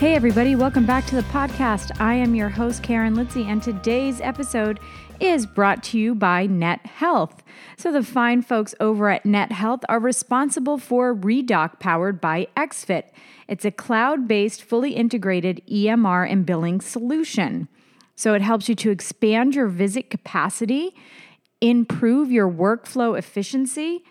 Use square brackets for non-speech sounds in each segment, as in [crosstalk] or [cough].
Hey, everybody, welcome back to the podcast. I am your host, Karen Litzy, and today's episode is brought to you by Net Health. So, the fine folks over at Net Health are responsible for Redoc powered by XFit. It's a cloud based, fully integrated EMR and billing solution. So, it helps you to expand your visit capacity, improve your workflow efficiency.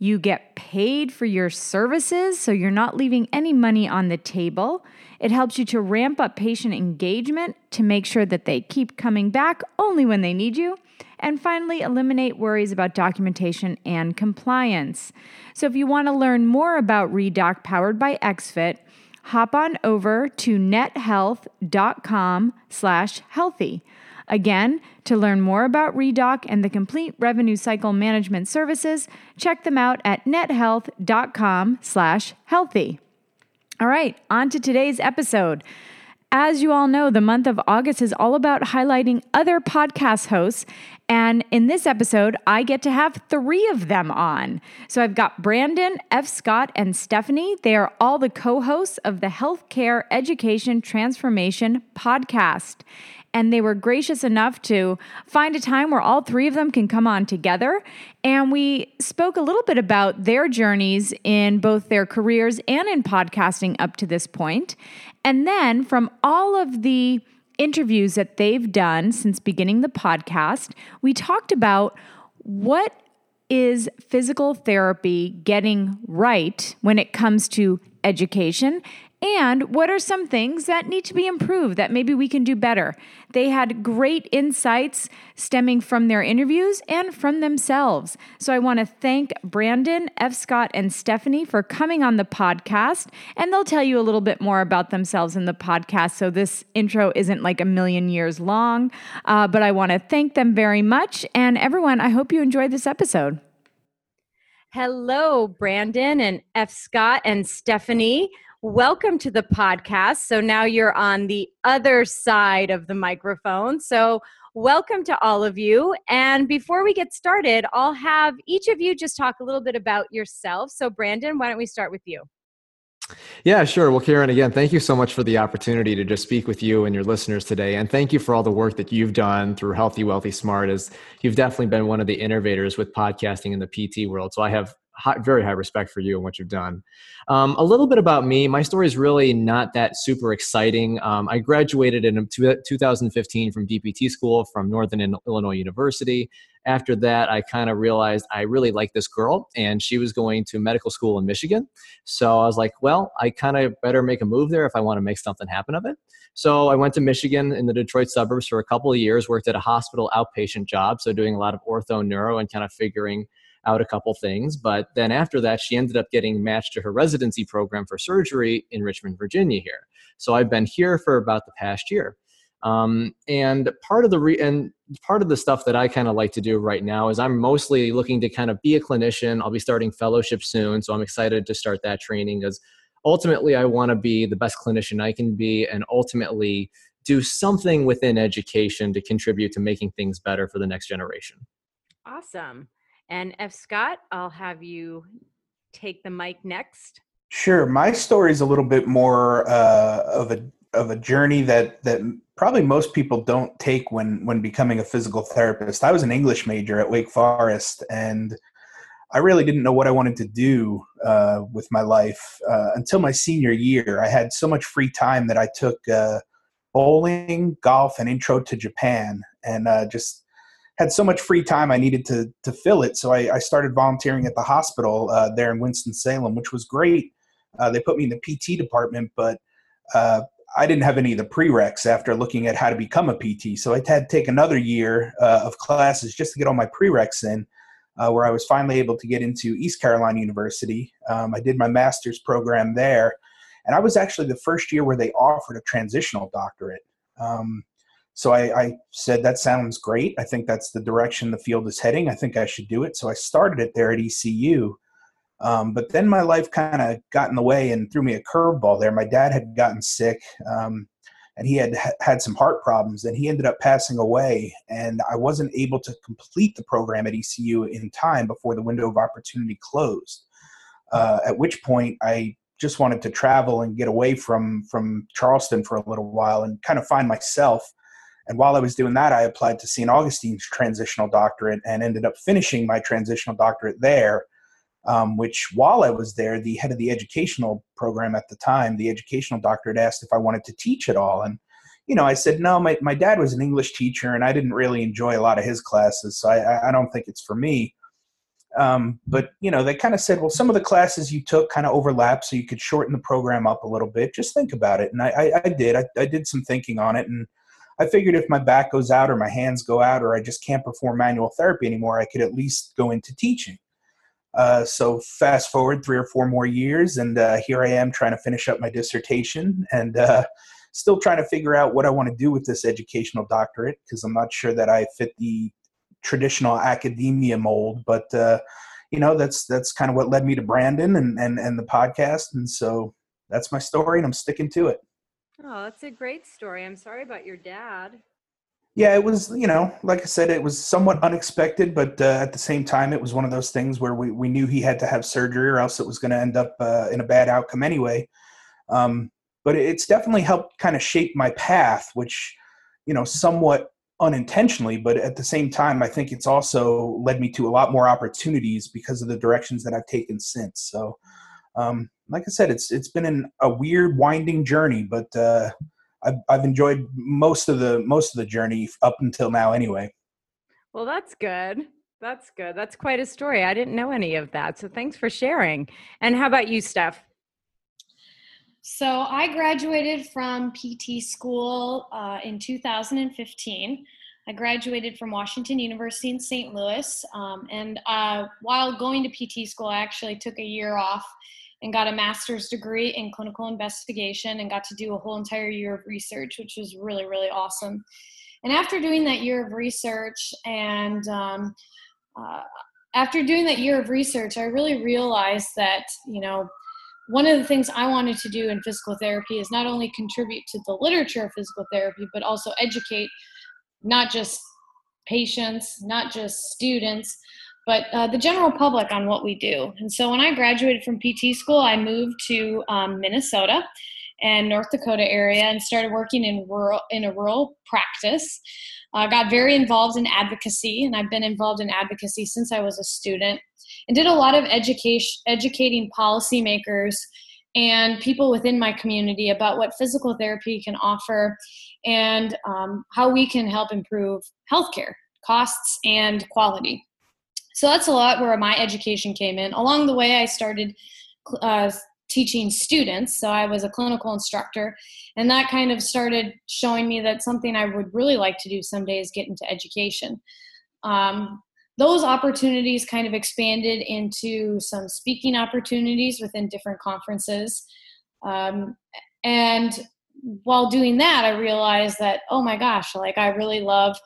You get paid for your services, so you're not leaving any money on the table. It helps you to ramp up patient engagement to make sure that they keep coming back only when they need you. And finally, eliminate worries about documentation and compliance. So, if you want to learn more about Redoc powered by XFit, hop on over to nethealth.com/healthy. Again, to learn more about Redoc and the complete revenue cycle management services, check them out at nethealth.com/healthy. All right, on to today's episode. As you all know, the month of August is all about highlighting other podcast hosts. And in this episode, I get to have three of them on. So I've got Brandon, F. Scott, and Stephanie. They are all the co hosts of the Healthcare Education Transformation podcast and they were gracious enough to find a time where all three of them can come on together. And we spoke a little bit about their journeys in both their careers and in podcasting up to this point. And then from all of the interviews that they've done since beginning the podcast, we talked about what is physical therapy getting right when it comes to education and what are some things that need to be improved that maybe we can do better? They had great insights stemming from their interviews and from themselves. So I want to thank Brandon, F. Scott, and Stephanie for coming on the podcast. And they'll tell you a little bit more about themselves in the podcast. So this intro isn't like a million years long. Uh, but I want to thank them very much. And everyone, I hope you enjoyed this episode. Hello, Brandon and F. Scott and Stephanie. Welcome to the podcast. So now you're on the other side of the microphone. So, welcome to all of you. And before we get started, I'll have each of you just talk a little bit about yourself. So, Brandon, why don't we start with you? Yeah, sure. Well, Karen, again, thank you so much for the opportunity to just speak with you and your listeners today. And thank you for all the work that you've done through Healthy, Wealthy, Smart, as you've definitely been one of the innovators with podcasting in the PT world. So I have high, very high respect for you and what you've done. Um, a little bit about me. My story is really not that super exciting. Um, I graduated in 2015 from DPT school from Northern Illinois University. After that, I kind of realized I really like this girl, and she was going to medical school in Michigan. So I was like, well, I kind of better make a move there if I want to make something happen of it. So I went to Michigan in the Detroit suburbs for a couple of years, worked at a hospital outpatient job, so doing a lot of ortho neuro and kind of figuring out a couple things. But then after that, she ended up getting matched to her residency program for surgery in Richmond, Virginia here. So I've been here for about the past year. Um, and part of the re- and part of the stuff that I kind of like to do right now is I'm mostly looking to kind of be a clinician. I'll be starting fellowship soon, so I'm excited to start that training because ultimately I want to be the best clinician I can be, and ultimately do something within education to contribute to making things better for the next generation. Awesome. And F. Scott, I'll have you take the mic next. Sure. My story is a little bit more uh, of a of a journey that that probably most people don't take when when becoming a physical therapist. I was an English major at Wake Forest, and I really didn't know what I wanted to do uh, with my life uh, until my senior year. I had so much free time that I took uh, bowling, golf, and intro to Japan, and uh, just had so much free time I needed to to fill it. So I, I started volunteering at the hospital uh, there in Winston Salem, which was great. Uh, they put me in the PT department, but uh, I didn't have any of the prereqs after looking at how to become a PT. So I had to take another year uh, of classes just to get all my prereqs in. Uh, where I was finally able to get into East Carolina University. Um, I did my master's program there, and I was actually the first year where they offered a transitional doctorate. Um, so I, I, said, that sounds great. I think that's the direction the field is heading. I think I should do it. So I started it there at ECU. Um, but then my life kind of got in the way and threw me a curveball there. My dad had gotten sick um, and he had had some heart problems and he ended up passing away. And I wasn't able to complete the program at ECU in time before the window of opportunity closed. Uh, at which point I just wanted to travel and get away from from Charleston for a little while and kind of find myself. And while I was doing that, I applied to St. Augustine's transitional doctorate and ended up finishing my transitional doctorate there. Um, which, while I was there, the head of the educational program at the time, the educational doctorate, asked if I wanted to teach at all. And, you know, I said, no, my, my dad was an English teacher and I didn't really enjoy a lot of his classes. So I, I don't think it's for me. Um, but you know, they kind of said, well, some of the classes you took kind of overlap, so you could shorten the program up a little bit. Just think about it, and I, I, I did. I, I, did some thinking on it, and I figured if my back goes out, or my hands go out, or I just can't perform manual therapy anymore, I could at least go into teaching. Uh, so fast forward three or four more years, and uh, here I am trying to finish up my dissertation, and uh, still trying to figure out what I want to do with this educational doctorate because I'm not sure that I fit the traditional academia mold, but uh, you know that's that's kind of what led me to Brandon and and and the podcast, and so that's my story, and I'm sticking to it. Oh, that's a great story. I'm sorry about your dad. Yeah, it was, you know, like I said, it was somewhat unexpected, but uh, at the same time, it was one of those things where we, we knew he had to have surgery or else it was going to end up uh, in a bad outcome anyway. Um, but it's definitely helped kind of shape my path, which, you know, somewhat unintentionally, but at the same time, I think it's also led me to a lot more opportunities because of the directions that I've taken since. So, um, like I said, it's it's been an, a weird, winding journey, but uh, I've I've enjoyed most of the most of the journey up until now, anyway. Well, that's good. That's good. That's quite a story. I didn't know any of that. So thanks for sharing. And how about you, Steph? So I graduated from PT school uh, in 2015. I graduated from Washington University in St. Louis. Um, and uh, while going to PT school, I actually took a year off and got a master's degree in clinical investigation and got to do a whole entire year of research, which was really, really awesome. And after doing that year of research and um, uh, after doing that year of research, I really realized that, you know, one of the things I wanted to do in physical therapy is not only contribute to the literature of physical therapy, but also educate not just patients, not just students, but uh, the general public on what we do. And so when I graduated from PT school, I moved to um, Minnesota and North Dakota area and started working in rural in a rural practice. I uh, got very involved in advocacy, and I've been involved in advocacy since I was a student and did a lot of education educating policymakers and people within my community about what physical therapy can offer and um, how we can help improve healthcare costs and quality. So that's a lot where my education came in. Along the way, I started uh, teaching students. So I was a clinical instructor, and that kind of started showing me that something I would really like to do someday is get into education. Um, those opportunities kind of expanded into some speaking opportunities within different conferences. Um, and while doing that, I realized that, oh my gosh, like I really love.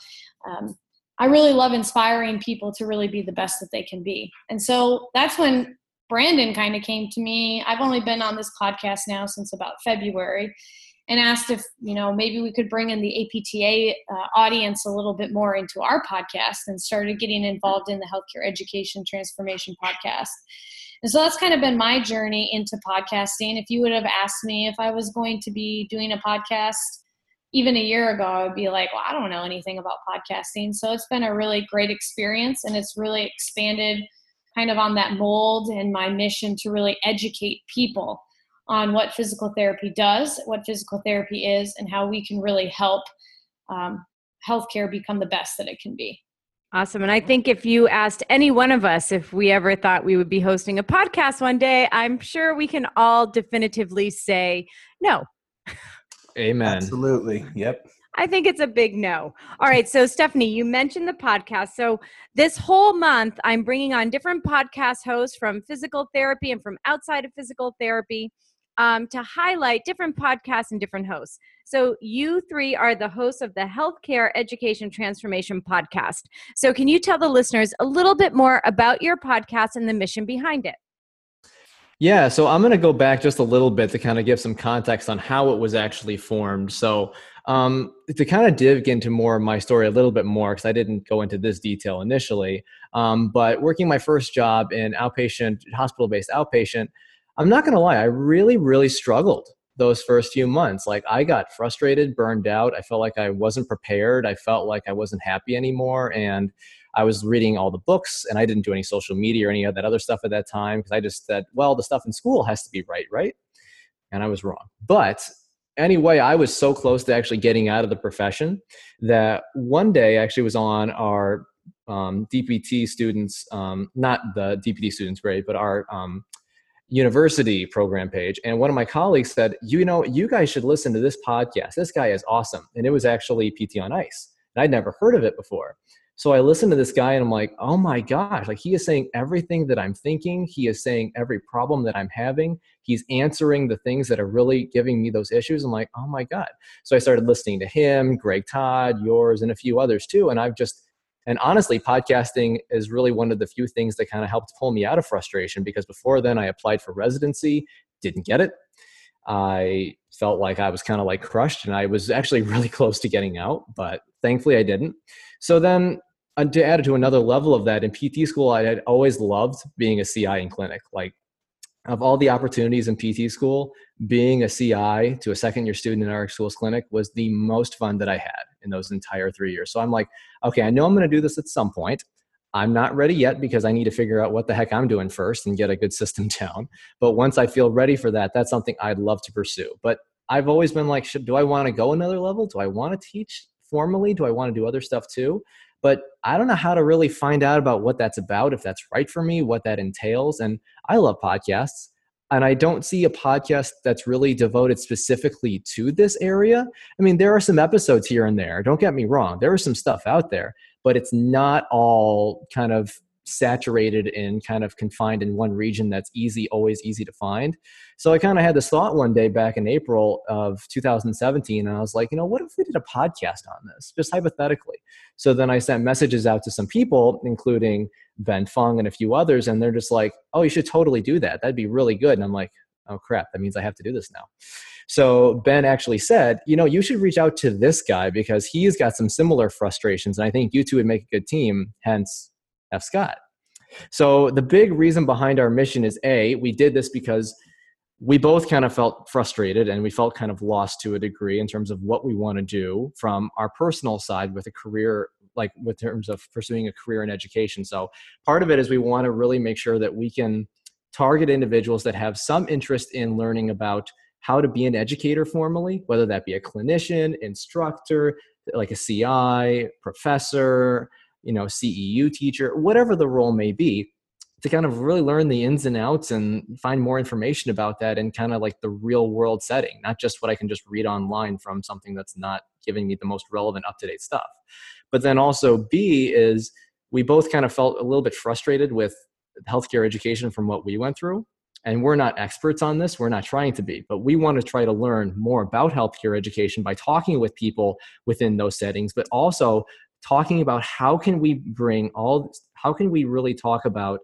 Um, I really love inspiring people to really be the best that they can be. And so that's when Brandon kind of came to me. I've only been on this podcast now since about February and asked if you know maybe we could bring in the APTA uh, audience a little bit more into our podcast and started getting involved in the healthcare education transformation podcast. And so that's kind of been my journey into podcasting. If you would have asked me if I was going to be doing a podcast even a year ago, I would be like, well, I don't know anything about podcasting. So it's been a really great experience and it's really expanded kind of on that mold and my mission to really educate people on what physical therapy does, what physical therapy is, and how we can really help um, healthcare become the best that it can be. Awesome. And I think if you asked any one of us if we ever thought we would be hosting a podcast one day, I'm sure we can all definitively say no. [laughs] Amen. Absolutely. Yep. I think it's a big no. All right. So, Stephanie, you mentioned the podcast. So, this whole month, I'm bringing on different podcast hosts from physical therapy and from outside of physical therapy um, to highlight different podcasts and different hosts. So, you three are the hosts of the Healthcare Education Transformation podcast. So, can you tell the listeners a little bit more about your podcast and the mission behind it? Yeah, so I'm going to go back just a little bit to kind of give some context on how it was actually formed. So, um, to kind of dig into more of my story a little bit more, because I didn't go into this detail initially, um, but working my first job in outpatient, hospital based outpatient, I'm not going to lie, I really, really struggled those first few months. Like, I got frustrated, burned out. I felt like I wasn't prepared. I felt like I wasn't happy anymore. And I was reading all the books and I didn't do any social media or any of that other stuff at that time because I just said, well, the stuff in school has to be right, right? And I was wrong. But anyway, I was so close to actually getting out of the profession that one day I actually was on our um, DPT students, um, not the DPT students grade, but our um, university program page. And one of my colleagues said, you know, you guys should listen to this podcast. This guy is awesome. And it was actually PT on Ice. And I'd never heard of it before. So I listen to this guy and I'm like, oh my gosh, like he is saying everything that I'm thinking. He is saying every problem that I'm having. He's answering the things that are really giving me those issues. I'm like, oh my God. So I started listening to him, Greg Todd, yours, and a few others too. And I've just, and honestly, podcasting is really one of the few things that kind of helped pull me out of frustration because before then I applied for residency, didn't get it. I felt like I was kind of like crushed and I was actually [laughs] really close to getting out, but thankfully I didn't. So then and to add to another level of that in pt school i had always loved being a ci in clinic. Like of all the opportunities in pt school being a ci to a second year student in our schools clinic was the most fun that i had in those entire three years. So i'm like okay i know i'm going to do this at some point. I'm not ready yet because i need to figure out what the heck i'm doing first and get a good system [laughs] down. But once i feel ready for that that's something i'd love to pursue. But i've always been like should, do i want to go another level? Do i want to teach formally? Do i want to do other stuff too but I don't know how to really find out about what that's about, if that's right for me, what that entails. And I love podcasts. And I don't see a podcast that's really devoted specifically to this area. I mean, there are some episodes here and there. Don't get me wrong. There is some stuff out there, but it's not all kind of saturated and kind of confined in one region that's easy, always easy to find. So I kind of had this thought one day back in April of 2017, and I was like, you know, what if we did a podcast on this, just hypothetically? So then I sent messages out to some people, including Ben Fung and a few others, and they're just like, oh, you should totally do that. That'd be really good. And I'm like, oh crap, that means I have to do this now. So Ben actually said, you know, you should reach out to this guy because he's got some similar frustrations, and I think you two would make a good team. Hence, F. Scott. So the big reason behind our mission is A, we did this because we both kind of felt frustrated and we felt kind of lost to a degree in terms of what we want to do from our personal side with a career like with terms of pursuing a career in education so part of it is we want to really make sure that we can target individuals that have some interest in learning about how to be an educator formally whether that be a clinician instructor like a ci professor you know ceu teacher whatever the role may be to kind of really learn the ins and outs and find more information about that in kind of like the real world setting not just what i can just read online from something that's not giving me the most relevant up to date stuff. But then also b is we both kind of felt a little bit frustrated with healthcare education from what we went through and we're not experts on this we're not trying to be but we want to try to learn more about healthcare education by talking with people within those settings but also talking about how can we bring all how can we really talk about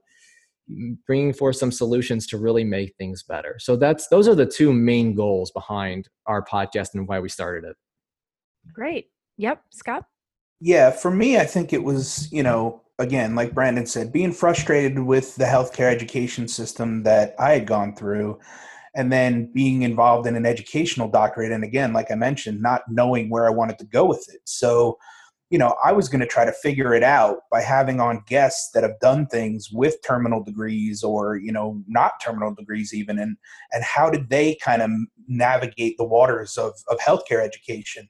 bringing forth some solutions to really make things better. So that's those are the two main goals behind our podcast and why we started it. Great. Yep scott? Yeah for me i think it was you know again like brandon said being frustrated with the healthcare education system that i had gone through and then being involved in an educational doctorate and again like i mentioned not knowing where i wanted to go with it. So you know, I was going to try to figure it out by having on guests that have done things with terminal degrees or, you know, not terminal degrees even, and and how did they kind of navigate the waters of of healthcare education?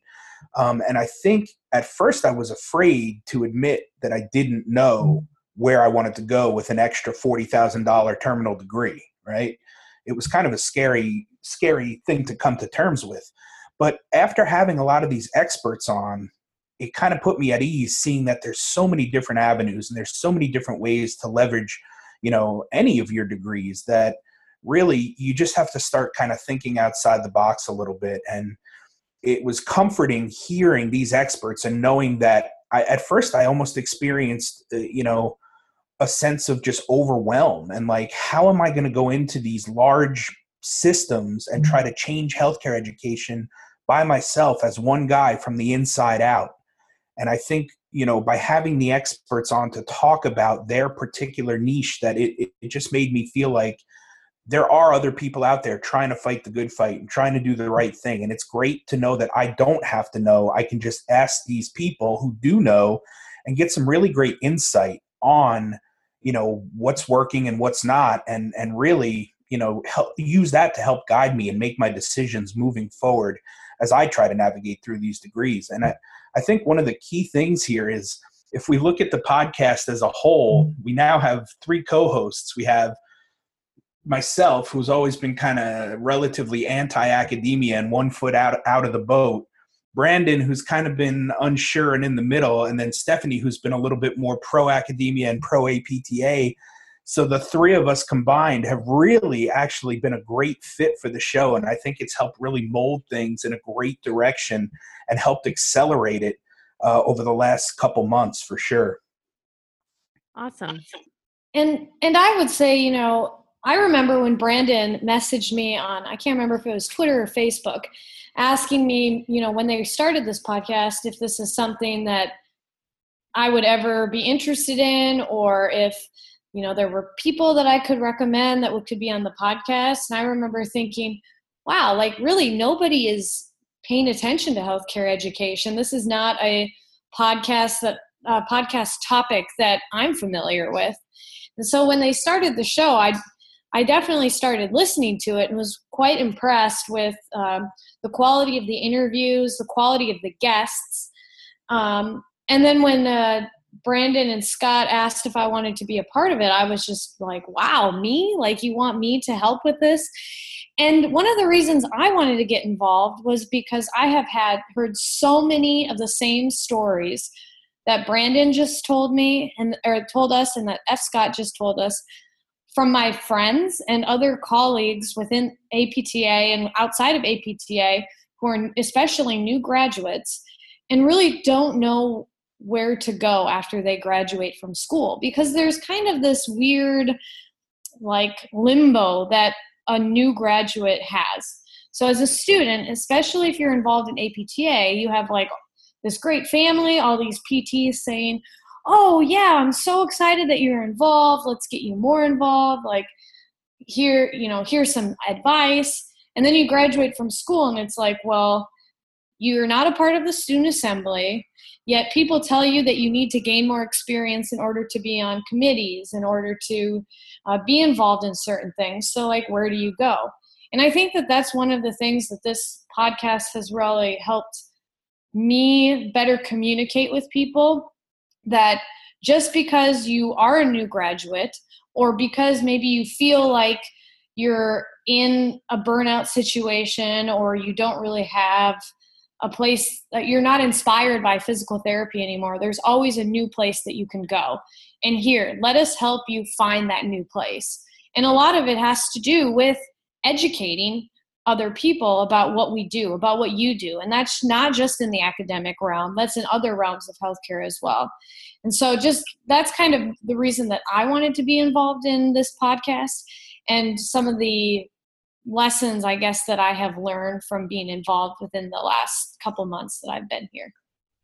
Um, and I think at first I was afraid to admit that I didn't know where I wanted to go with an extra forty thousand dollar terminal degree. Right? It was kind of a scary, scary thing to come to terms with. But after having a lot of these experts on it kind of put me at ease seeing that there's so many different avenues and there's so many different ways to leverage you know any of your degrees that really you just have to start kind of thinking outside the box a little bit and it was comforting hearing these experts and knowing that I, at first I almost experienced, uh, you know, a sense of just overwhelm and like, how am I going to go into these large systems and try to change healthcare education by myself as one guy from the inside out? And I think, you know, by having the experts on to talk about their particular niche, that it, it, just made me feel like there are other people out there trying to fight the good fight and trying to do the right thing. And it's great to know that I don't have to know. I can just ask these people who do know and get some really great insight on, you know, what's working and what's not. And, and really, you know, help use that to help guide me and make my decisions moving forward as I try to navigate through these degrees. And I, I think one of the key things here is if we look at the podcast as a whole, mm-hmm. we now have three co-hosts. We have myself, who's always been kind of relatively anti-academia and one foot out out of the boat, Brandon, who's kind of been unsure and in the middle, and then Stephanie, who's been a little bit more pro academia and pro APTA. So the three of us combined have really actually been a great fit for the show, and I think it's helped really mold things in a great direction and helped accelerate it uh, over the last couple months for sure. Awesome. And and I would say, you know, I remember when Brandon messaged me on, I can't remember if it was Twitter or Facebook, asking me, you know, when they started this podcast, if this is something that I would ever be interested in, or if, you know, there were people that I could recommend that could be on the podcast. And I remember thinking, wow, like really nobody is paying attention to healthcare education. This is not a podcast that, podcast topic that I'm familiar with. And so when they started the show, I I definitely started listening to it and was quite impressed with um, the quality of the interviews, the quality of the guests. Um, and then when uh, Brandon and Scott asked if I wanted to be a part of it, I was just like, wow, me? Like, you want me to help with this? And one of the reasons I wanted to get involved was because I have had heard so many of the same stories that Brandon just told me and or told us and that F Scott just told us from my friends and other colleagues within APTA and outside of APTA who are especially new graduates and really don't know where to go after they graduate from school because there's kind of this weird like limbo that a new graduate has. So as a student, especially if you're involved in APTA, you have like this great family, all these PTs saying, oh yeah i'm so excited that you're involved. Let's get you more involved. Like here you know here's some advice. And then you graduate from school and it's like well you're not a part of the student assembly yet people tell you that you need to gain more experience in order to be on committees in order to uh, be involved in certain things. So like where do you go? And i think that that's one of the things that this podcast has really helped me better communicate with people that just because you are a new graduate or because maybe you feel like you're in a burnout situation or you don't really have a place that you're not inspired by physical therapy anymore there's always a new place that you can go and here let us help you find that new place and a lot of it has to do with educating other people about what we do, about what you do. And that's not just in the academic realm, that's in other realms of healthcare as well. And so, just that's kind of the reason that I wanted to be involved in this podcast and some of the lessons, I guess, that I have learned from being involved within the last couple months that I've been here.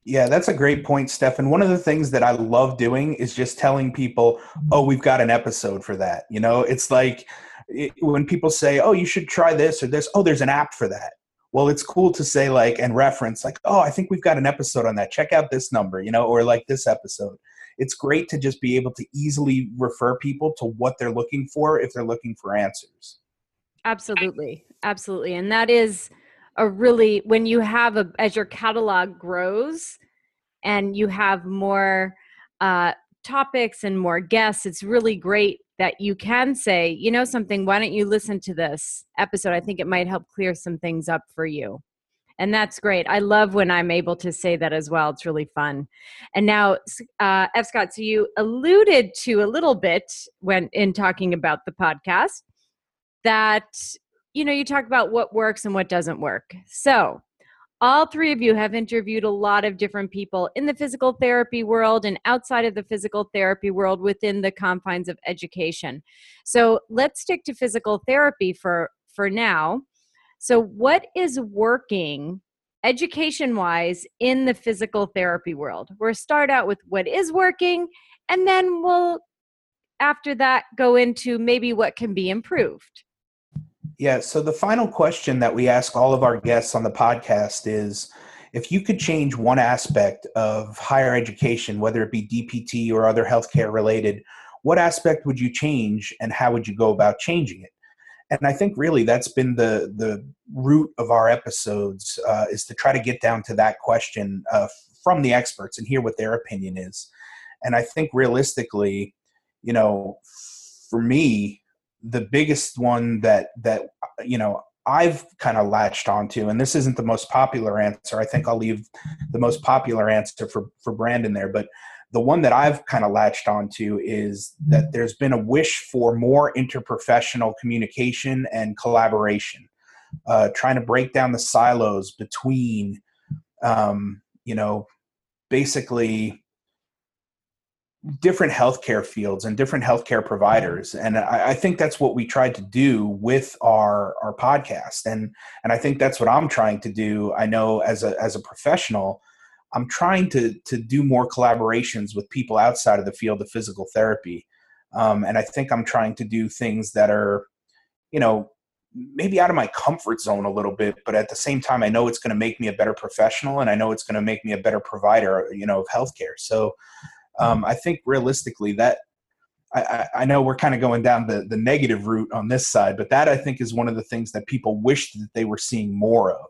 Yeah, that's a great point, Stefan. One of the things that I love doing is just telling people, oh, we've got an episode for that. You know, it's like, it, when people say, "Oh, you should try this or this," oh, there's an app for that. Well, it's cool to say like and reference like, "Oh, I think we've got an episode on that. Check out this number," you know, or like this episode. It's great to just be able to easily refer people to what they're looking for if they're looking for answers. Absolutely. Absolutely. And that is a really when you have a as your catalog grows and you have more uh topics and more guests, it's really great that you can say, you know, something, why don't you listen to this episode? I think it might help clear some things up for you. And that's great. I love when I'm able to say that as well. It's really fun. And now, uh, F. Scott, so you alluded to a little bit when in talking about the podcast that you know you talk about what works and what doesn't work. So all three of you have interviewed a lot of different people in the physical therapy world and outside of the physical therapy world within the confines of education. So let's stick to physical therapy for for now. So what is working education wise in the physical therapy world? We'll start out with what is working and then we'll after that go into maybe what can be improved yeah. So the final question that we ask all of our guests on the podcast is if you could change one aspect of higher education, whether it be DPT or other healthcare related, what aspect would you change and how would you go about changing it? And I think really that's been the the root of our episodes uh, is to try to get down to that question uh, from the experts and hear what their opinion is. And I think realistically, you know, for me, the biggest one that that you know I've kind of latched onto, and this isn't the most popular answer. I think I'll leave the most popular answer for for Brandon there, but the one that I've kind of latched onto is that there's been a wish for more interprofessional communication and collaboration, uh, trying to break down the silos between, um, you know, basically different healthcare fields and different healthcare providers. And I, I, think that's what we tried to do with our our podcast. And and i think that's what i'm trying to do. I know as a as a professional i'm trying to to do more collaborations with people outside of the field of physical therapy. Um, and i think i'm trying to do things that are you know maybe out of my comfort zone a little bit but at the same time i know it's going to make me a better professional and i know it's going to make me a better provider you know of healthcare. So um, I think realistically that I, I, know we're kind of going down the, the negative route on this side, but that I think is one of the things that people wish that they were seeing more of.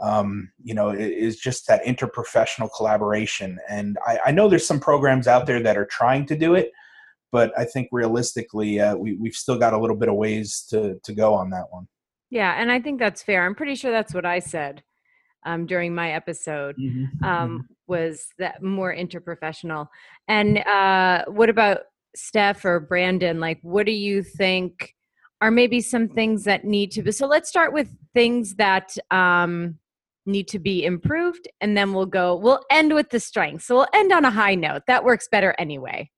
Um, you know, it is just that interprofessional collaboration. And I, I, know there's some programs out there that are trying to do it, but I think realistically, uh, we, we've still got a little bit of ways to, to go on that one. Yeah, and I think that's fair. I'm pretty sure that's what I said um, during my episode. Mm-hmm. Um, mm-hmm was that more interprofessional. And uh, what about Steph or Brandon? Like, what do you think are maybe some things that need to be? So let's start with things that um, need to be improved, and then we'll go. We'll end with the strengths. So we'll end on a high note. That works better anyway.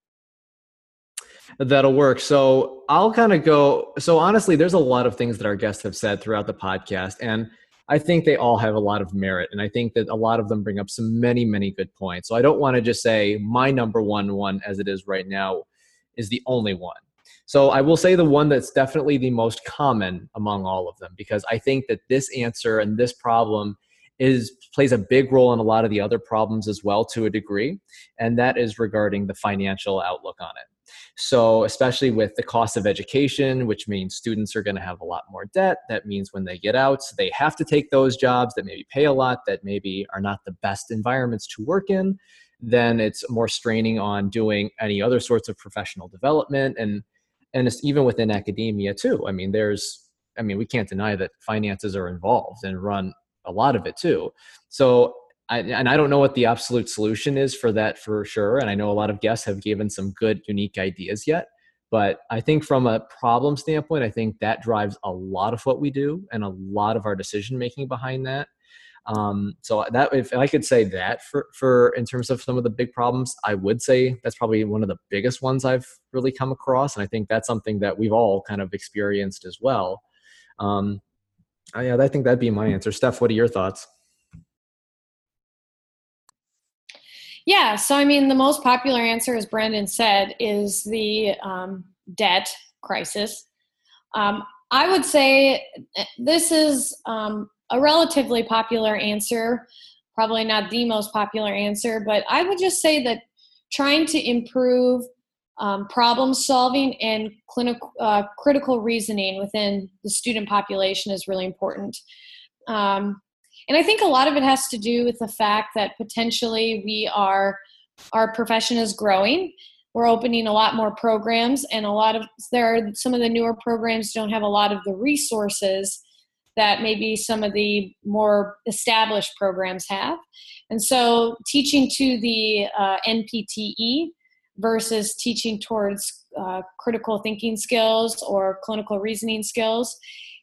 That'll work. So I'll kind of go. So honestly, there's a lot of things that our guests have said throughout the podcast, and I think they all have a lot of merit. And I think that a lot of them bring up some many, many good points. So I don't want to just say my number one one as it is right now is the only one. So I will say the one that's definitely the most common among all of them because I think that this answer and this problem is plays a big role in a lot of the other problems as well to a degree and that is regarding the financial outlook on it so, especially with the cost of education, which means students are going to have a lot more debt, that means when they get out, they have to take those jobs that maybe pay a lot, that maybe are not the best environments to work in. Then it's more straining on doing any other sorts of professional development and and it's even within academia too. I mean, there's I mean, we can't deny that finances are involved and run a lot of it too. So I, and I don't know what the absolute solution is for that for sure. And I know a lot of guests have given some good, unique ideas yet. But I think from a problem standpoint, I think that drives a lot of what we do and a lot of our decision making behind that. Um, so that if I could say that for for in terms of some of the big problems, I would say that's probably one of the biggest ones I've really come across, and I think that's something that we've all kind of experienced as well. Um, yeah, I think that'd be my answer. Steph, what are your thoughts? Yeah, so I mean, the most popular answer, as Brandon said, is the um, debt crisis. Um, I would say eh, this is um, a relatively popular answer, probably not the most popular answer, but I would just say that trying to improve um, problem solving and clinical uh, critical reasoning within the student population is really important. Um, and I think a lot of it has to do with the fact that potentially we are, our profession is growing. We're opening a lot more programs, and a lot of there are some of the newer programs don't have a lot of the resources that maybe some of the more established programs have. And so, teaching to the uh, NPTE, versus teaching towards uh, critical thinking skills or clinical reasoning skills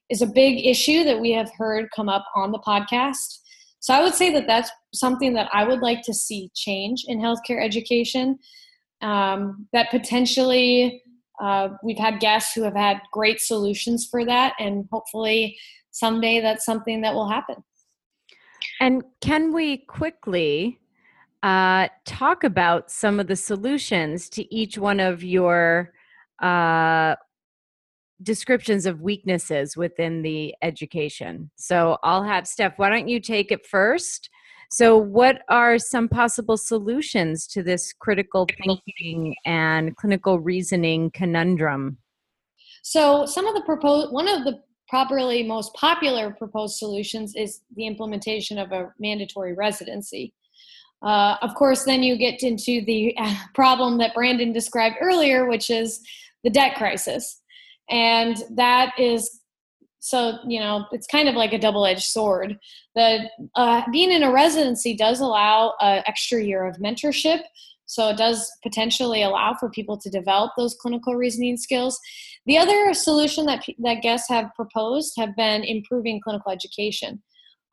is a big issue that we have heard come up on the podcast. So I would say that that's something that I would like to see change in healthcare education. Um, that potentially uh, we've had guests who have had great solutions for that, and hopefully someday that's something that will happen. And can we quickly uh, talk about some of the solutions to each one of your uh, descriptions of weaknesses within the education. So I'll have Steph, why don't you take it first? So, what are some possible solutions to this critical thinking and clinical reasoning conundrum? So, some of the proposed, one of the properly most popular proposed solutions is the implementation of a mandatory residency. Uh, of course, then you get into the [laughs] problem that Brandon described earlier, which is the debt crisis. And that is so, you know, it's kind of like a double edged sword. The, uh, being in a residency does allow an extra year of mentorship. So it does potentially allow for people to develop those clinical reasoning skills. The other solution that, that guests have proposed have been improving clinical education.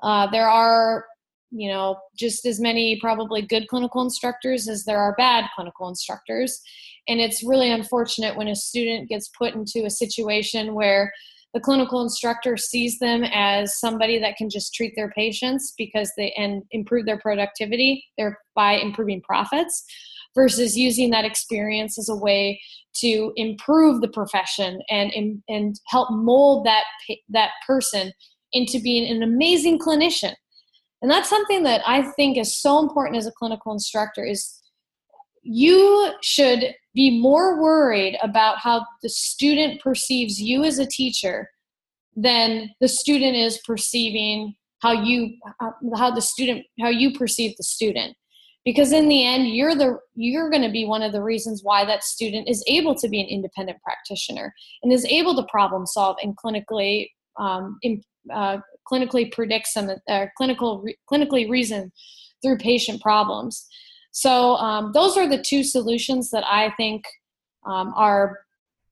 Uh, there are you know just as many probably good clinical instructors as there are bad clinical instructors. And it's really unfortunate when a student gets put into a situation where the clinical instructor sees them as somebody that can just treat their patients because they and improve their productivity thereby improving profits versus using that experience as a way to improve the profession and and help mold that that person into being an amazing clinician and that's something that i think is so important as a clinical instructor is you should be more worried about how the student perceives you as a teacher than the student is perceiving how you how the student how you perceive the student. Because in the end you're the you're going to be one of the reasons why that student is able to be an independent practitioner and is able to problem solve and clinically um, in, uh, clinically predict some uh, clinical clinically reason through patient problems so um, those are the two solutions that I think um, are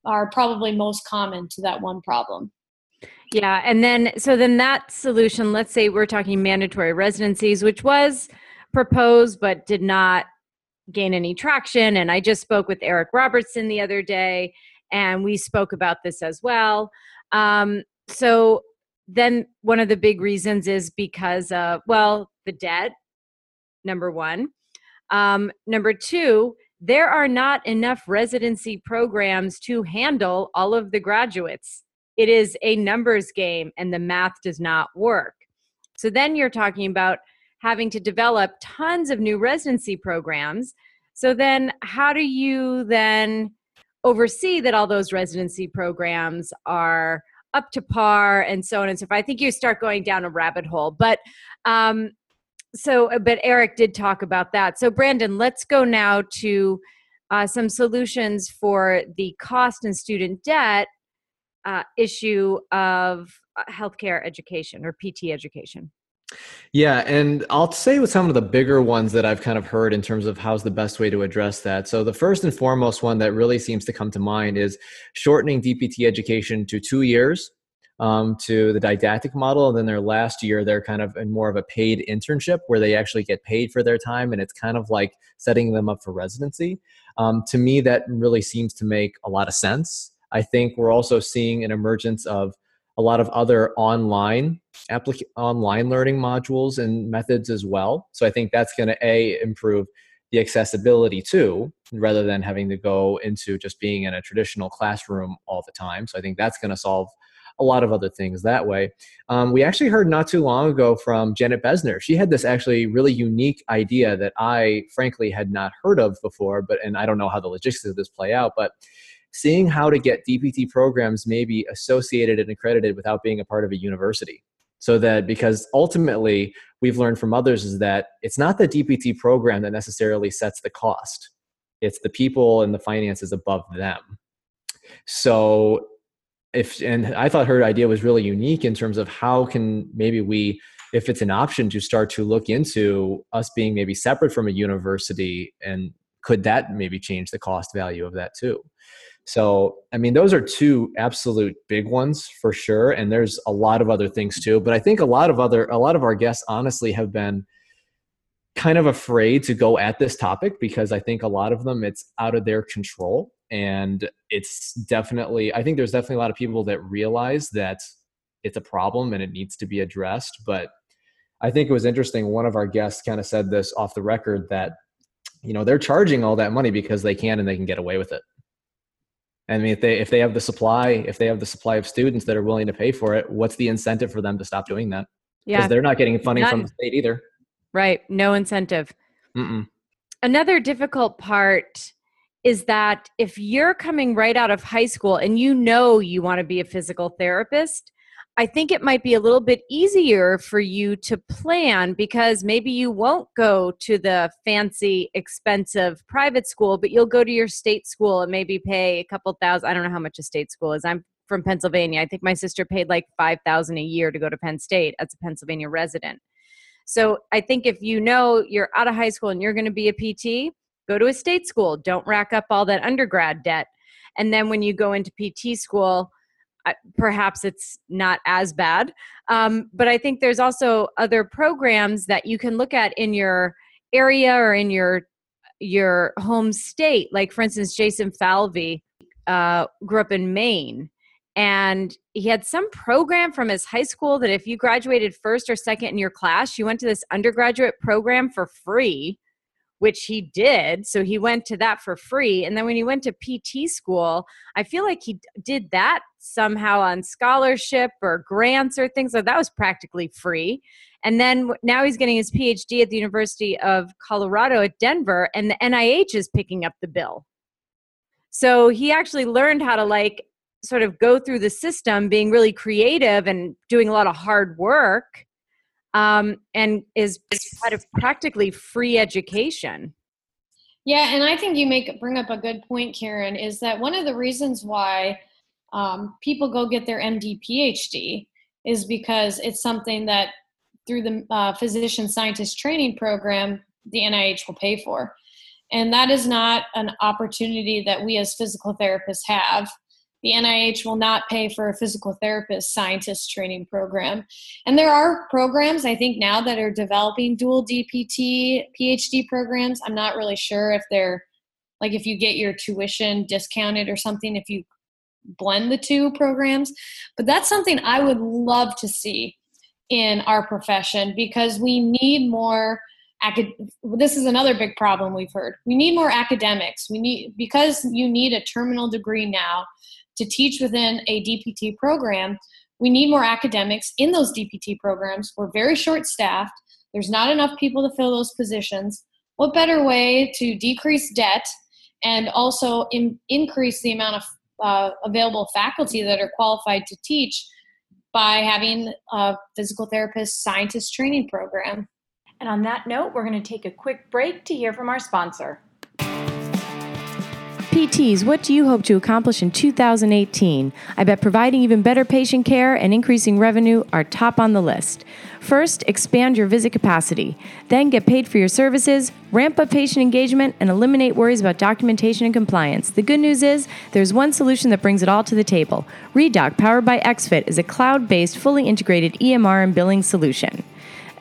are probably most common to that one problem. Yeah, and then so then that solution, let's say we're talking mandatory residencies, which was proposed but did not gain any traction. And I just spoke with Eric Robertson the other day, and we spoke about this as well. Um, so then one of the big reasons is because of well the debt number one um, number two, there are not enough residency programs to handle all of the graduates. It is a numbers game and the math does not work. So then you're talking about having to develop tons of new residency programs. So then, how do you then oversee that all those residency programs are up to par and so on and so forth? I think you start going down a rabbit hole. But um, so uh, but eric did talk about that so brandon let's go now to uh, some solutions for the cost and student debt uh, issue of uh, healthcare education or pt education yeah, and I'll say with some of the bigger ones that I've kind of heard in terms of how's the best way to address that. So, the first and foremost one that really seems to come to mind is shortening DPT education to two years um, to the didactic model. And then their last year, they're kind of in more of a paid internship where they actually get paid for their time. And it's kind of like setting them up for residency. Um, to me, that really seems to make a lot of sense. I think we're also seeing an emergence of a lot of other online applic- online learning modules and methods as well. So I think that's going to a improve the accessibility too, rather than having to go into just being in a traditional classroom all the time. So I think that's going to solve a lot of other things that way. Um, we actually heard not too long ago from Janet Bezner. She had this actually really unique idea that I frankly had not heard of before, but and I don't know how the logistics of this play out, but seeing how to get DPT programs maybe associated and accredited without being a part of a university. So that because ultimately we've learned from others is that it's not the DPT program that necessarily sets the cost. It's the people and the finances above them. So if and i thought her idea was really unique in terms of how can maybe we if it's an option to start to look into us being maybe separate from a university and could that maybe change the cost value of that too? So, I mean, those are two absolute big ones for sure. And there's a lot of other things too. But I think a lot of other, a lot of our guests honestly have been kind of afraid to go at this topic because I think a lot of them it's out of their control. And it's definitely, I think there's definitely a lot of people that realize that it's a problem and it needs to be addressed. But I think it was interesting. One of our guests kind of said this off the record that, you know, they're charging all that money because they can and they can get away with it. I mean, if they if they have the supply, if they have the supply of students that are willing to pay for it, what's the incentive for them to stop doing that? Because yeah. they're not getting funding from the state either. Right. No incentive. Mm-mm. Another difficult part is that if you're coming right out of high school and you know you want to be a physical therapist, I think it might be a little bit easier for you to plan because maybe you won't go to the fancy, expensive private school, but you'll go to your state school and maybe pay a couple thousand. I don't know how much a state school is. I'm from Pennsylvania. I think my sister paid like 5000 a year to go to Penn State as a Pennsylvania resident. So I think if you know you're out of high school and you're going to be a PT, go to a state school. Don't rack up all that undergrad debt. And then when you go into PT school, perhaps it's not as bad. Um, but I think there's also other programs that you can look at in your area or in your your home state. Like for instance, Jason Falvey uh, grew up in Maine, and he had some program from his high school that if you graduated first or second in your class, you went to this undergraduate program for free which he did. So he went to that for free. And then when he went to PT school, I feel like he did that somehow on scholarship or grants or things. So that was practically free. And then now he's getting his PhD at the University of Colorado at Denver, and the NIH is picking up the bill. So he actually learned how to like sort of go through the system, being really creative and doing a lot of hard work um, and is kind of practically free education. Yeah, and I think you make bring up a good point, Karen. Is that one of the reasons why um, people go get their MD, PhD is because it's something that through the uh, physician scientist training program the NIH will pay for, and that is not an opportunity that we as physical therapists have the NIH will not pay for a physical therapist scientist training program. And there are programs, I think, now that are developing dual DPT PhD programs. I'm not really sure if they're like if you get your tuition discounted or something, if you blend the two programs. But that's something I would love to see in our profession because we need more this is another big problem we've heard we need more academics we need because you need a terminal degree now to teach within a DPT program, we need more academics in those DPT programs. We're very short staffed. There's not enough people to fill those positions. What better way to decrease debt and also in, increase the amount of uh, available faculty that are qualified to teach by having a physical therapist scientist training program? And on that note, we're going to take a quick break to hear from our sponsor. PTs, what do you hope to accomplish in 2018? I bet providing even better patient care and increasing revenue are top on the list. First, expand your visit capacity. Then, get paid for your services, ramp up patient engagement, and eliminate worries about documentation and compliance. The good news is there's one solution that brings it all to the table. ReDoc, powered by XFIT, is a cloud based, fully integrated EMR and billing solution.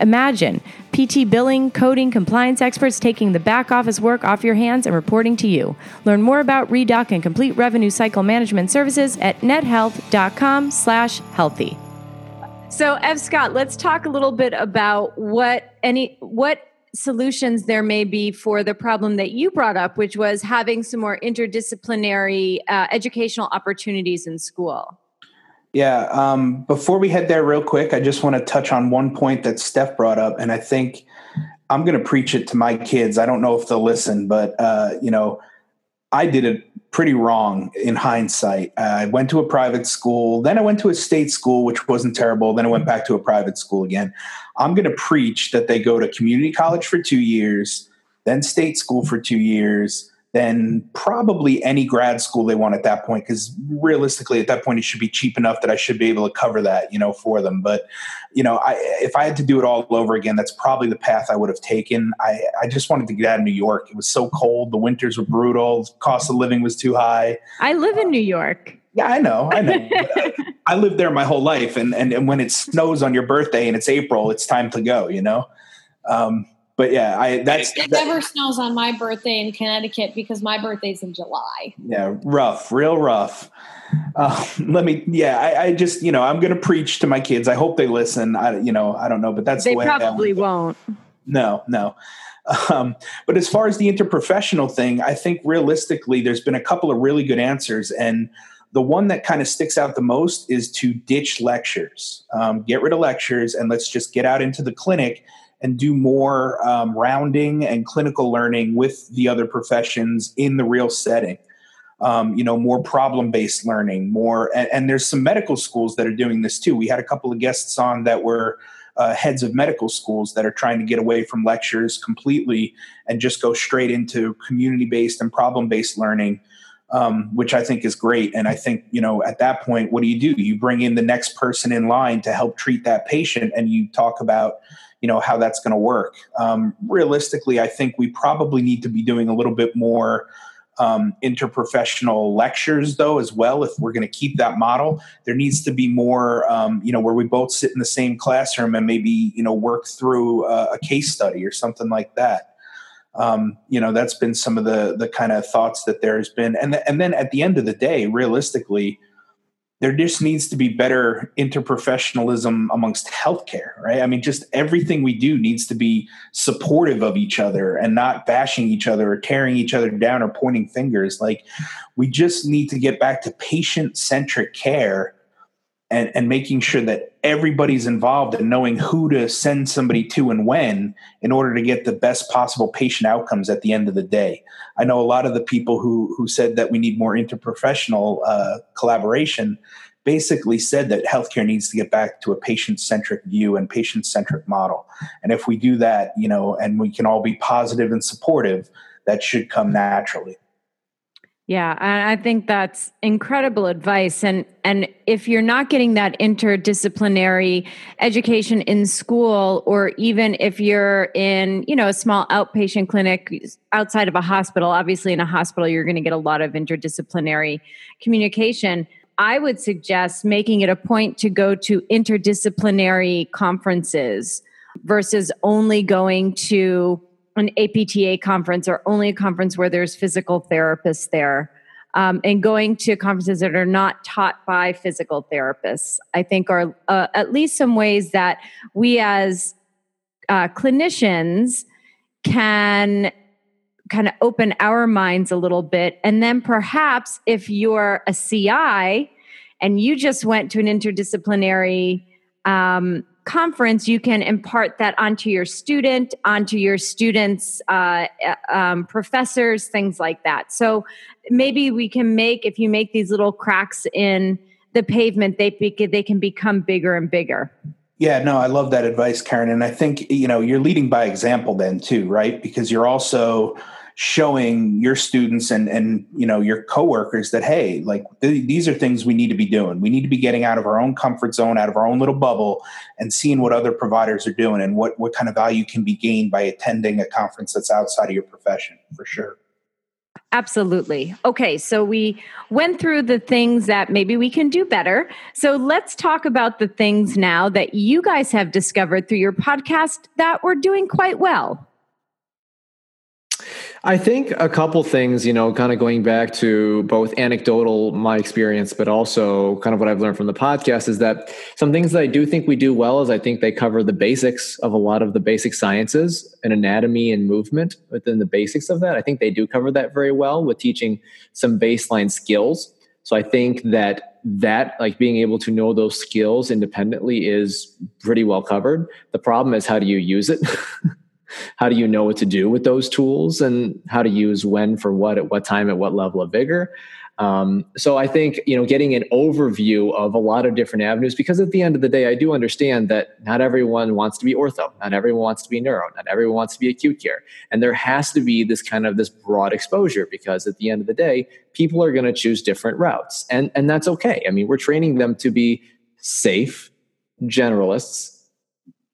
Imagine PT billing, coding, compliance experts taking the back office work off your hands and reporting to you. Learn more about Redoc and complete revenue cycle management services at nethealth.com/healthy. So, F. Scott, let's talk a little bit about what any what solutions there may be for the problem that you brought up, which was having some more interdisciplinary uh, educational opportunities in school. Yeah. Um, before we head there, real quick, I just want to touch on one point that Steph brought up, and I think I'm going to preach it to my kids. I don't know if they'll listen, but uh, you know, I did it pretty wrong in hindsight. I went to a private school, then I went to a state school, which wasn't terrible. Then I went back to a private school again. I'm going to preach that they go to community college for two years, then state school for two years, than probably any grad school they want at that point because realistically at that point it should be cheap enough that i should be able to cover that you know for them. But you know I, if i had to do it all over again that's probably the path i would have taken. I, I just wanted to get out of new york. It was so cold. The winters were brutal. Cost of living was too high. I live in new york. Yeah i know i know. I, [laughs] I lived there my whole life and, and and when it snows on your birthday and it's april it's time to go you know? Um, but yeah, I that's it that, never snows on my birthday in Connecticut because my birthday's in July. Yeah, rough, real rough. Uh, [laughs] let me, yeah, I, I, just, you know, I'm going to preach to my kids. I hope they listen. I, you know, I don't know, but that's they the way probably won't. No, no. Um, but as far as the interprofessional thing, I think realistically, there's been a couple of really good answers, and the one that kind of sticks out the most is to ditch lectures, um, get rid of lectures, and let's just get out into the clinic and do more um, rounding and clinical learning with the other professions in the real setting. Um, you know, more problem based learning, more, and, and, there's some medical schools that are doing this too. We had a couple of guests on that were uh, heads of medical schools that are trying to get away from lectures completely and just go straight into community based and problem based learning. Um, which I think is great. And I think, you know, at that point, what do you do? You bring in the next person in line to help treat that patient and you talk about, you know how that's going to work. Um, realistically, I think we probably need to be doing a little bit more um, interprofessional lectures though as well if we're going to keep that model. There needs to be more um, you know where we both sit in the same classroom and maybe you know work through a, a case study or something like that. Um, you know that's been some of the the kind of thoughts that there's been. And th- and then at the end of the day realistically there just needs to be better interprofessionalism amongst healthcare, right? I mean, just everything we do needs to be supportive of each other and not bashing each other or tearing each other down or pointing fingers. Like, we just need to get back to patient centric care and, and making sure that everybody's involved in knowing who to send somebody to and when in order to get the best possible patient outcomes at the end of the day. I know a lot of the people who who said that we need more interprofessional uh, collaboration basically said that healthcare needs to get back to a patient centric view and patient centric model. And if we do that, you know, and we can all be positive and supportive, that should come naturally. Yeah, I think that's incredible advice. And and if you're not getting that interdisciplinary education in school, or even if you're in, you know, a small outpatient clinic outside of a hospital, obviously in a hospital you're going to get a lot of interdisciplinary communication. I would suggest making it a point to go to interdisciplinary conferences versus only going to an APTA conference or only a conference where there's physical therapists there. Um, and going to conferences that are not taught by physical therapists, I think are uh, at least some ways that we as uh, clinicians can kind of open our minds a little bit. And then perhaps if you're a CI and you just went to an interdisciplinary um, conference, you can impart that onto your student, onto your students' uh, um, professors, things like that. So maybe we can make, if you make these little cracks in the pavement, they they can become bigger and bigger. Yeah, no, I love that advice, Karen. And I think, you know, you're leading by example then too, right? Because you're also showing your students and and you know your coworkers that hey like th- these are things we need to be doing we need to be getting out of our own comfort zone out of our own little bubble and seeing what other providers are doing and what what kind of value can be gained by attending a conference that's outside of your profession for sure Absolutely. Okay, so we went through the things that maybe we can do better. So let's talk about the things now that you guys have discovered through your podcast that we're doing quite well. I think a couple things, you know, kind of going back to both anecdotal, my experience, but also kind of what I've learned from the podcast is that some things that I do think we do well is I think they cover the basics of a lot of the basic sciences and anatomy and movement within the basics of that. I think they do cover that very well with teaching some baseline skills. So I think that that like being able to know those skills independently is pretty well covered. The problem is how do you use it? [laughs] how do you know what to do with those tools and how to use when for what at what time at what level of vigor Um, so I think you know getting an overview of a lot of different avenues because at the end of the day, I do understand that not everyone wants to be ortho, not everyone wants to be neuro, not everyone wants to be acute care, and there has to be this kind of this broad exposure because at the end of the day, people are going to choose different routes, and and that's okay. I mean, we're training them to be safe generalists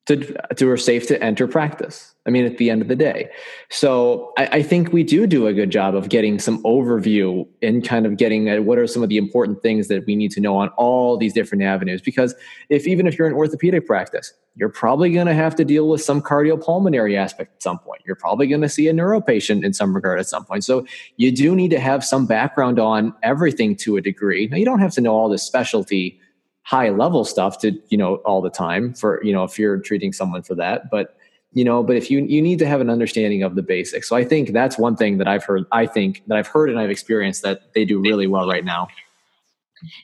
to to are safe to enter practice. I mean, at the end of the day. So I, I, think we do do a good job of getting some overview and kind of getting at what are some of the important things that we need to know on all these different avenues. Because if even if you're in orthopedic practice, you're probably going to have to deal with some cardiopulmonary aspect at some point. You're probably going to see a neuro patient in some regard at some point. So you do need to have some background on everything to a degree. Now you don't have to know all this specialty high level stuff to you know all the time for you know if you're treating someone for that. But you know but if you you need to have an understanding of the basics. So i think that's one thing that i've heard i think that i've heard and i've experienced that they do really well right now.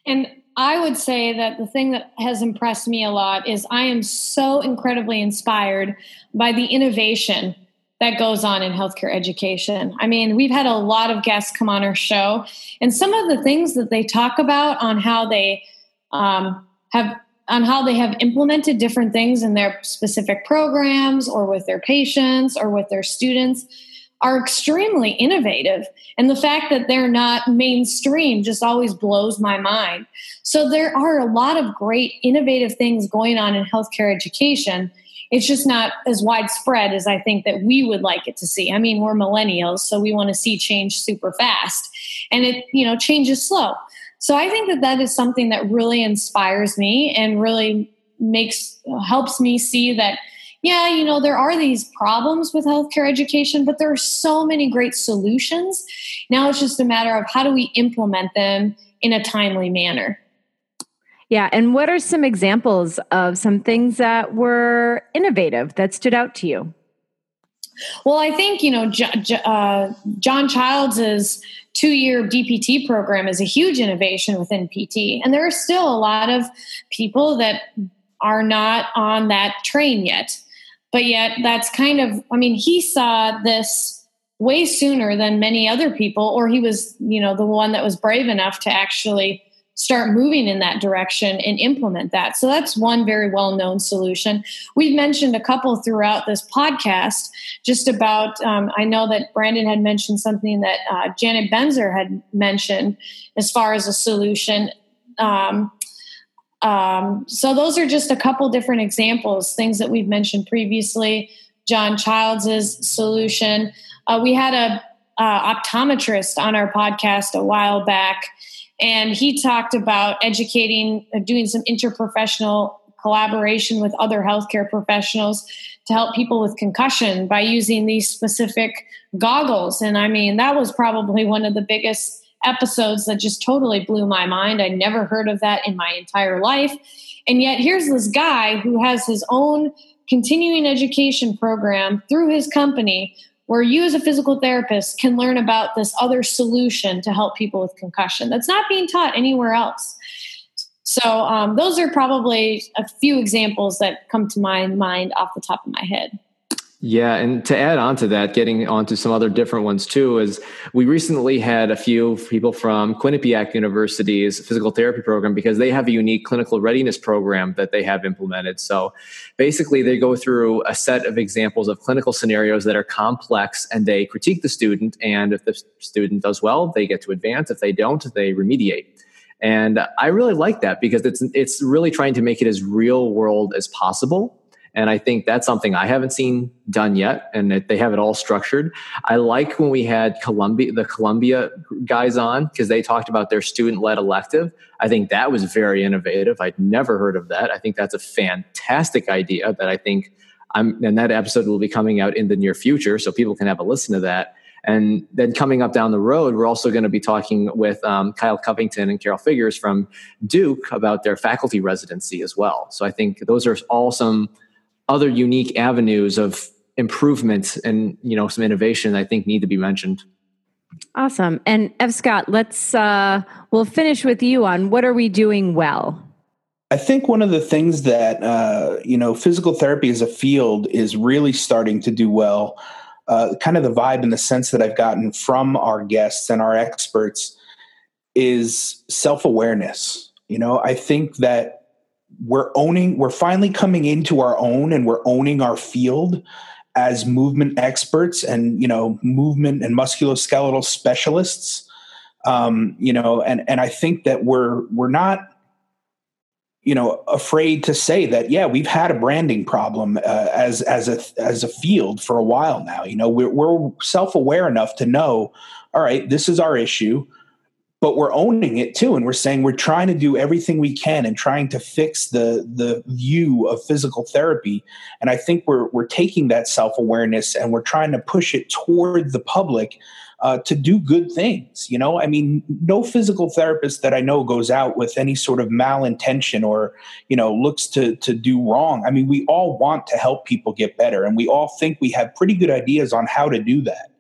And i would say that the thing that has impressed me a lot is i am so incredibly inspired by the innovation that goes on in healthcare education. I mean, we've had a lot of guests come on our show, and some of the things that they talk about on how they um, have on how they have implemented different things in their specific programs or with their patients or with their students are extremely innovative. And the fact that they're not mainstream just always blows my mind. So there are a lot of great innovative things going on in healthcare education. It's just not as widespread as I think that we would like it to see. I mean, we're millennials, so we want to see change super fast. And it, you know, change is slow. So I think that that is something that really inspires me and really makes helps me see that yeah, you know, there are these problems with healthcare education, but there are so many great solutions. Now it's just a matter of how do we implement them in a timely manner. Yeah. And what are some examples of some things that were innovative that stood out to you? Well, I think, you know, uh, John Childs's two year DPT program is a huge innovation within PT. And there are still a lot of people that are not on that train yet. But yet, that's kind of, I mean, he saw this way sooner than many other people, or he was, you know, the one that was brave enough to actually start moving in that direction and implement that. So that's one very well known solution. We've mentioned a couple throughout this podcast just about, um, I know that Brandon had mentioned something that uh, Janet Bezner had mentioned as far as a solution. Um, um, so those are just a couple different examples, things that we've mentioned previously. John Childs's solution. Uh, we had a uh, optometrist on our podcast a while back and he talked about educating, uh, doing some interprofessional collaboration with other healthcare professionals to help people with concussion by using these specific goggles. And I mean, that was probably one of the biggest episodes that just totally blew my mind. I never heard of that in my entire life. And yet, here's this guy who has his own continuing education program through his company where you as a physical therapist can learn about this other solution to help people with concussion that's not being taught anywhere else. So um, those are probably a few examples that come to my mind off the top of my head yeah, and to add on to that, getting onto some other different ones too, is we recently had a few people from Quinnipiac University's physical therapy program because they have a unique clinical readiness program that they have implemented. So basically, they go through a set of examples of clinical scenarios that are complex and they critique the student. And if the student does well, they get to advance. If they don't, they remediate. And I really like that because it's it's really trying to make it as real world as possible and I think that's something I haven't seen done yet, and it, they have it all structured. I like when we had Columbia, the Columbia guys on because they talked about their student-led elective. I think that was very innovative. I'd never heard of that. I think that's a fantastic idea that I think I'm, and that episode will be coming out in the near future, so people can have a listen to that. And then coming up down the road, we're also going to be talking with um, Kyle Covington and Carol Figuers from Duke about their faculty residency as well. So I think those are all some other unique avenues of improvement and you know some innovation I think need to be mentioned. Awesome. And F. Scott, let's uh, we'll finish with you on what are we doing well. I think one of the things that uh, you know physical therapy as a field is really starting to do well. Uh, kind of the vibe and the sense that I've gotten from our guests and our experts is self awareness. You know, I think that we're owning, we're finally coming into our own and we're owning our field as movement experts and, you know, movement and musculoskeletal specialists. Um, you know, and, and I think that we're, we're not, you know afraid to say that yeah we've had a branding problem uh, as as a as a field for a while now you know we're, we're self-aware enough to know all right this is our issue but we're owning it too and we're saying we're trying to do everything we can and trying to fix the the view of physical therapy and i think we're we're taking that self-awareness and we're trying to push it toward the public uh, to do good things. You know, I mean, no physical therapist that I know goes out with any sort of malintention or you know looks to to do wrong. I mean, we all want to help people get better, and we all think we have pretty good ideas on how to do that.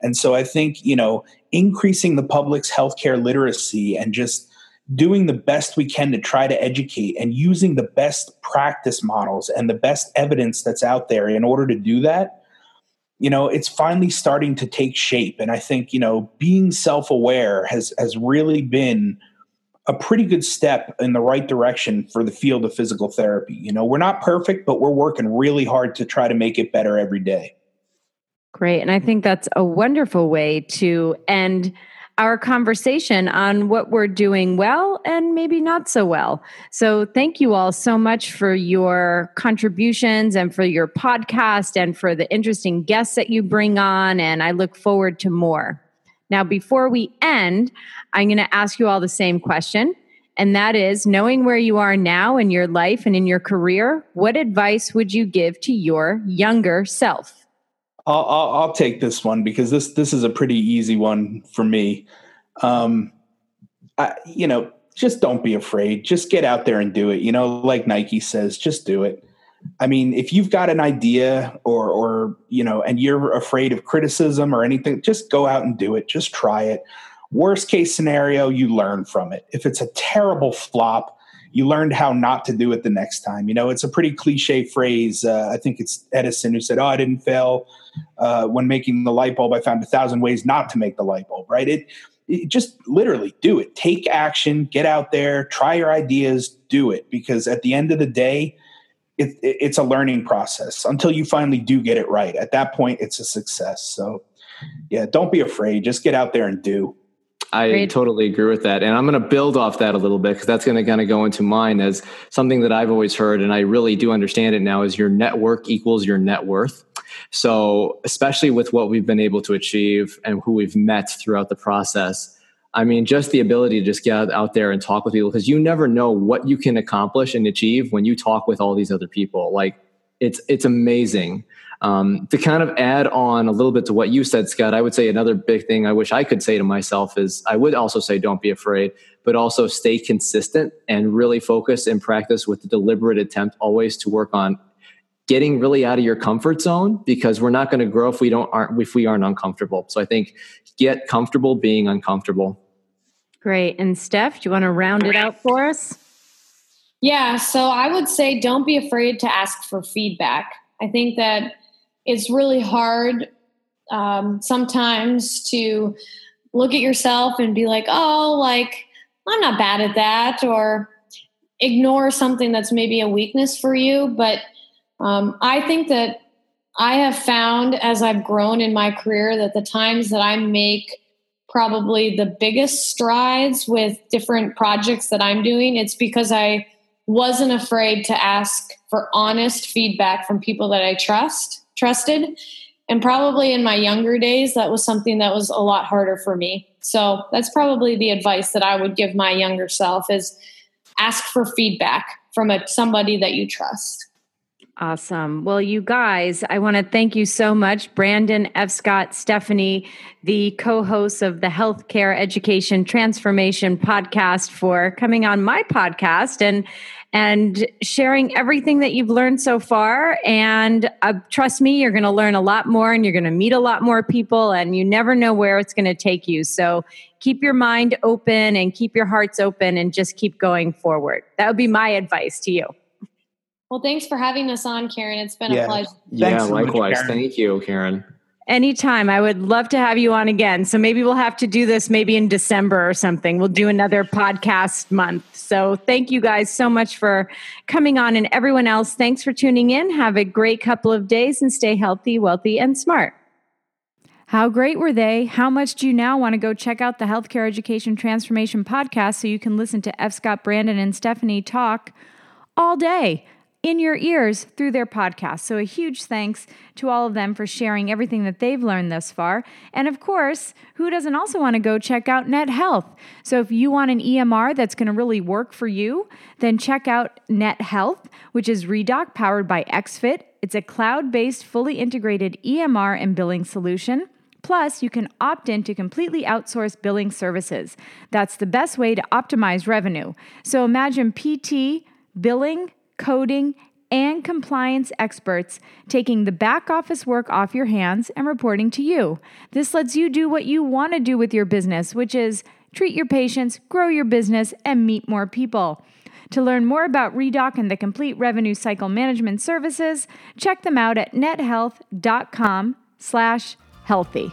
And so I think you know increasing the public's healthcare literacy and just doing the best we can to try to educate and using the best practice models and the best evidence that's out there in order to do that you know it's finally starting to take shape. And i think you know being self-aware has has really been a pretty good step in the right direction for the field of physical therapy. You know we're not perfect but we're working really hard to try to make it better every day great and i think that's a wonderful way to end our conversation on what we're doing well and maybe not so well. So, thank you all so much for your contributions and for your podcast and for the interesting guests that you bring on. And I look forward to more. Now, before we end, I'm going to ask you all the same question. And that is knowing where you are now in your life and in your career, what advice would you give to your younger self? I'll, I'll, I'll, take this one because this this is a pretty easy one for me. Um, I, you know, just don't be afraid. Just get out there and do it. You know, like Nike says, just do it. I mean, if you've got an idea or or you know, and you're afraid of criticism or anything, just go out and do it. Just try it. Worst case scenario, you learn from it. If it's a terrible flop, you learned how not to do it the next time. You know, it's a pretty cliche phrase. Uh, I think it's Edison who said, "Oh, I didn't fail uh, when making the light bulb. I found a thousand ways not to make the light bulb." Right? It, it just literally do it. Take action. Get out there. Try your ideas. Do it because at the end of the day, it, it, it's a learning process until you finally do get it right. At that point, it's a success. So, yeah, don't be afraid. Just get out there and do. I Great. totally agree with that. And I'm going to build off that a little bit because that's going to kind of go into mine as something that I've always heard. And I really do understand it now is your network equals your net worth. So, especially with what we've been able to achieve and who we've met throughout the process, I mean, just the ability to just get out there and talk with people because you never know what you can accomplish and achieve when you talk with all these other people. Like, it's it's amazing um, to kind of add on a little bit to what you said, Scott, I would say another big thing I wish I could say to myself is I would also say don't be afraid, but also stay consistent and really focus and practice with the deliberate attempt always to work on getting really out of your comfort zone because we're not going to grow if we don't aren't if we aren't uncomfortable. So I think get comfortable being uncomfortable. Great. And Steph, do you want to round it out for us? Yeah, so I would say don't be afraid to ask for feedback. I think that it's really hard um, sometimes to look at yourself and be like, oh, like, I'm not bad at that, or ignore something that's maybe a weakness for you. But um, I think that I have found as I've grown in my career that the times that I make probably the biggest strides with different projects that I'm doing, it's because I wasn't afraid to ask for honest feedback from people that I trust trusted. And probably in my younger days, that was something that was a lot harder for me. So that's probably the advice that I would give my younger self is ask for feedback from a, somebody that you trust. Awesome. Well, you guys, I want to thank you so much, Brandon F. Scott, Stephanie, the co hosts of the Healthcare Education Transformation podcast, for coming on my podcast and and sharing everything that you've learned so far. And uh, trust me, you're going to learn a lot more and you're going to meet a lot more people, and you never know where it's going to take you. So keep your mind open and keep your hearts open and just keep going forward. That would be my advice to you. Well, thanks for having us on, Karen. It's been yeah. a pleasure. Yeah, likewise. Thank you, Karen. Anytime. I would love to have you on again. So maybe we'll have to do this maybe in December or something. We'll do another podcast month. So thank you guys so much for coming on. And everyone else, thanks for tuning in. Have a great couple of days and stay healthy, wealthy, and smart. How great were they? How much do you now want to go check out the Healthcare Education Transformation podcast so you can listen to F. Scott Brandon and Stephanie talk all day? In your ears through their podcast. So, a huge thanks to all of them for sharing everything that they've learned thus far. And of course, who doesn't also want to go check out Net Health? So, if you want an EMR that's going to really work for you, then check out Net Health, which is Redoc powered by XFit. It's a cloud based, fully integrated EMR and billing solution. Plus, you can opt in to completely outsource billing services. That's the best way to optimize revenue. So imagine PT, billing, coding, and compliance experts taking the back office work off your hands and reporting to you. This lets you do what you want to do with your business, which is treat your patients, grow your business, and meet more people. To learn more about Redoc and the complete revenue cycle management services, check them out at nethealth.com/healthy.